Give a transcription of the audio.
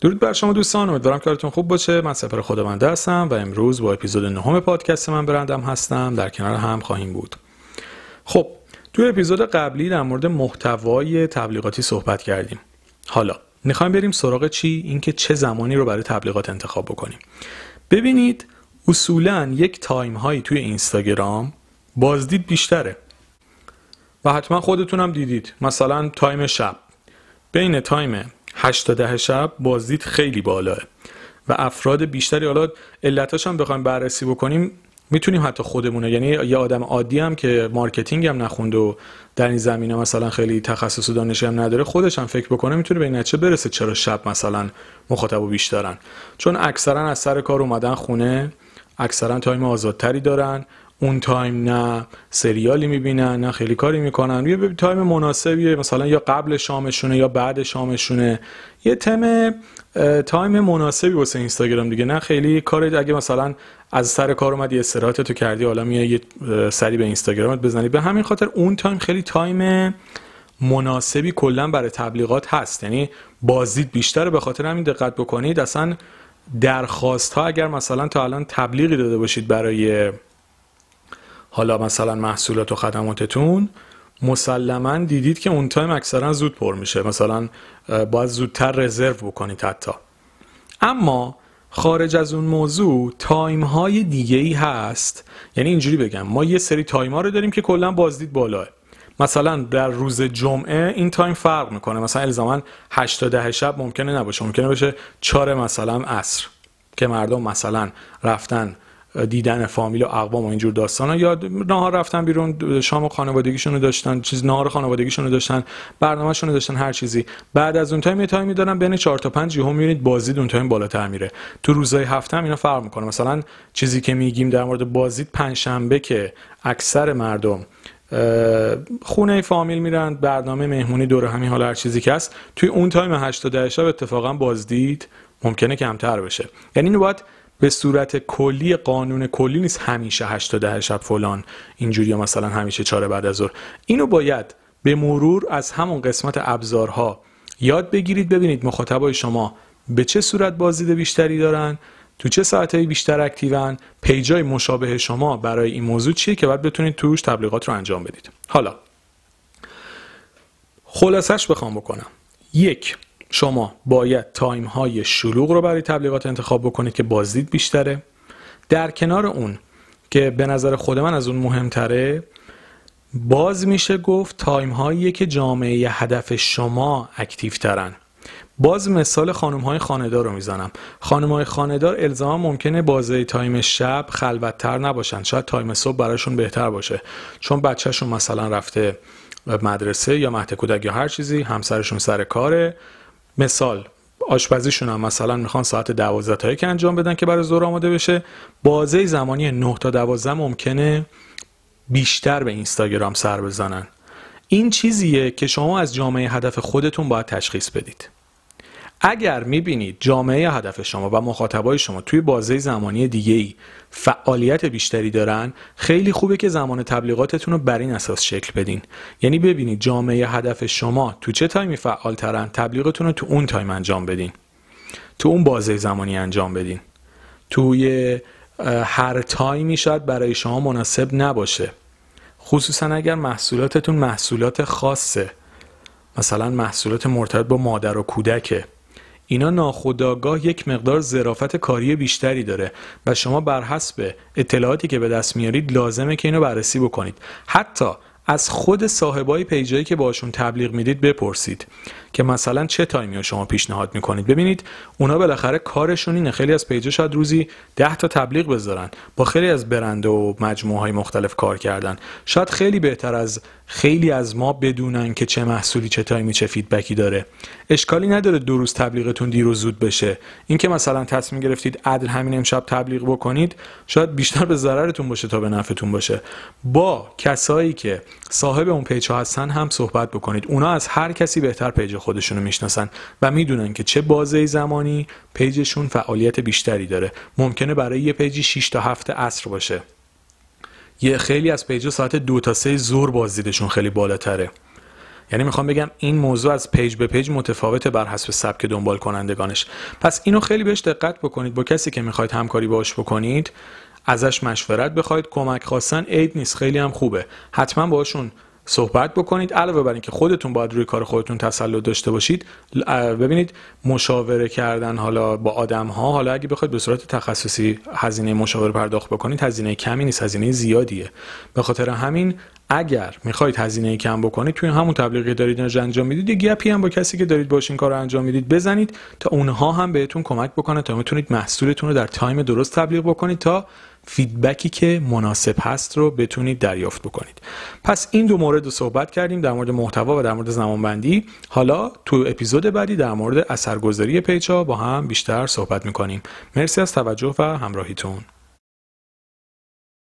درود بر شما دوستان امیدوارم کارتون خوب باشه. من سفر خداونده هستم و امروز با اپیزود نهم پادکست من برندم هستم. در کنار هم خواهیم بود. خب توی اپیزود قبلی در مورد محتوای تبلیغاتی صحبت کردیم. حالا می‌خوایم بریم سراغ چی؟ اینکه چه زمانی رو برای تبلیغات انتخاب بکنیم. ببینید اصولا یک time هایی توی اینستاگرام بازدید بیشتره. و حتما خودتونم دیدید. مثلا time شب. بین time 8 تا 10 شب بازدید خیلی بالاه. و افراد بیشتری حالا علتاش هم بخوایم بررسی بکنیم می‌تونیم حتی خودمونه. یعنی یه آدم عادی هم که marketing هم نخونده و در این زمینه مثلا خیلی تخصص و دانشی هم نداره خودش هم فکر بکنه می‌تونه به این نتیجه برسه چرا شب مثلا مخاطب بیشترن. چون اکثرا از سر کار اومدن خونه اکثرا time آزادتری دارن. اون time نه سریالی می‌بینن نه خیلی کاری می‌کنن. یه time مناسبیه مثلا یا قبل شامشونه یا بعد شامشونه. یه تم time مناسبی واسه اینستاگرام دیگه. نه خیلی کار اگه مثلا از سر کار اومدی استراحت تو کردی حالا میای یه سری به اینستاگرامت بزنی. به همین خاطر اون time خیلی time مناسبی کلا برای تبلیغات هست. یعنی بازدید بیشتره به خاطر همین دقت بکنید. اصلا درخواست ها اگر مثلا تا الان تبلیغی داده باشید برای حالا مثلا محصولات و خدماتتون مسلما دیدید که اون time اکثرا زود پر میشه. مثلا باید زودتر رزرو بکنید حتی. اما خارج از اون موضوع time های دیگه ای هست. یعنی اینجوری بگم ما یه سری time ها رو داریم که کلا بازدید بالاه. مثلا در روز جمعه این time فرق می‌کنه. مثلا الزاما 8 تا 10 شب ممکنه نباشه. ممکنه بشه 4 مثلا عصر. که مردم مثلا رفتن دیدن فامیل و اقوام و اینجور داستانا. یا نهار رفتن بیرون شام خانوادگیشون رو داشتن چیز نهار خانوادگیشون رو داشتن برنامه‌شون رو داشتن هر چیزی. بعد از اون time time ی دارن بین 4 تا 5 یهو می‌بینید بازدید اون time بالاتر میره. تو روزهای هفته هم اینا فرق می‌کنه. مثلا چیزی که میگیم در مورد بازدید پنج شنبه که اکثر مردم خونه فامیل میرن برنامه مهمونی دورهمی حالا هر چیزی که هست توی اون time 8 تا 10 شب اتفاقا بازدید ممکنه کمتر بشه. یعنی اینو باید به صورت کلی قانون کلی نیست همیشه 8 تا 10 شب فلان اینجوری مثلا همیشه چهار بعد از ظهر. اینو باید به مرور از همون قسمت ابزارها یاد بگیرید ببینید مخاطبای شما به چه صورت بازدید بیشتری دارن تو چه ساعتهایی بیشتر اکتیون پیجای مشابه شما برای این موضوع چیه که باید بتونید توش تبلیغات رو انجام بدید. حالا خلاصش بخوام بکنم. یک شما باید time های شلوغ رو برای تبلیغات انتخاب بکنید که بازدید بیشتره. در کنار اون که به نظر خود من از اون مهمتره باز میشه گفت time هایی که جامعه هدف شما active ترن. باز مثال خانم های خانه‌دار رو می‌زنم. خانم های خانه‌دار الزاما ممکنه بازه time شب خلوتتر نباشن. شاید time صبح براشون بهتر باشه. چون بچهشون مثلا رفته مدرسه یا مهد کودک یا هر چیزی همسرشون سر کاره. مثال آشپزیشون هم مثلا می‌خوان ساعت 12 تا که انجام بدن که برای زور آماده بشه. بازه زمانی 9 تا 12 ممکنه بیشتر به اینستاگرام سر بزنن. این چیزیه که شما از جامعه هدف خودتون باید تشخیص بدید. اگر می‌بینید جامعه هدف شما و مخاطبای شما توی بازه زمانی دیگه ای فعالیت بیشتری دارن خیلی خوبه که زمان تبلیغاتتون رو بر این اساس شکل بدین. یعنی ببینید جامعه هدف شما تو چه time ی فعال ترن تبلیغتون رو تو اون time انجام بدین. تو اون بازه زمانی انجام بدین. توی هر time ی شاید برای شما مناسب نباشه. خصوصا اگر محصولاتتون محصولات خاصه. مثلا محصولات مرتبط با مادر و کودکه. اینا ناخودآگاه یک مقدار ظرافت کاری بیشتری داره و شما بر حسب اطلاعاتی که به دست میارید لازمه که اینو بررسی بکنید. حتی از خود صاحبای page ایی که باشون تبلیغ می‌دید بپرسید که مثلا چه time ی رو شما پیشنهاد می‌کنید. ببینید اونا بالاخره کارشون اینه. خیلی از page ا شاید روزی 10 تا تبلیغ بذارن. با خیلی از برند و مجموعه های مختلف کار کردن. شاید خیلی بهتر از خیلی از ما بدونن که چه محصولی چه time ی چه feedback ی داره. اشکالی نداره دو روز تبلیغتون دیر و زود بشه. اینکه مثلا تصمیم گرفتید عدل همین امشب تبلیغ بکنید شاید بیشتر به ضررتون باشه تا به نفعتون باشه. با کسایی که صاحب اون page ها هستن هم صحبت بکنید. اونا از هر کسی بهتر page خودشون رو می‌شناسن و می‌دونن که چه بازه زمانی page شون فعالیت بیشتری داره. ممکنه برای یه page ی 6 تا 7 عصر باشه. یه خیلی از page ا ساعت دو تا سه ظهر بازدیدشون خیلی بالاتره. یعنی می‌خوام بگم این موضوع از page به page متفاوته بر حسب سبک دنبال کنندگانش. پس اینو خیلی بهش دقت بکنید. با کسی که می‌خواید همکاری باش بکنید ازش مشورت بخواید. کمک خواستن عیب نیست. خیلی هم خوبه. حتما باشون صحبت بکنید. علاوه بر اینکه خودتون باید روی کار خودتون تسلط داشته باشید ببینید مشاوره کردن حالا با آدم ها حالا اگه بخواید به صورت تخصصی هزینه مشاوره پرداخت بکنید هزینه کمی نیست هزینه زیادیه. به خاطر همین اگر می‌خواید هزینه کم بکنید توی همون تبلیغی دارید انجام می‌دید یه گپی هم با کسی که دارید باش این کار رو انجام می‌دید بزنید تا اونها هم بهتون کمک بکنه تا می‌تونید محصولتون رو در time درست تبلیغ بکنید تا feedback ی که مناسب هست رو بتونید دریافت بکنید. پس این دو مورد رو صحبت کردیم در مورد محتوا و در مورد زمانبندی. حالا تو اپیزود بعدی در مورد اثرگذاری page ها با هم بیشتر صحبت می‌کنیم. مرسی از توجه و همراهیتون.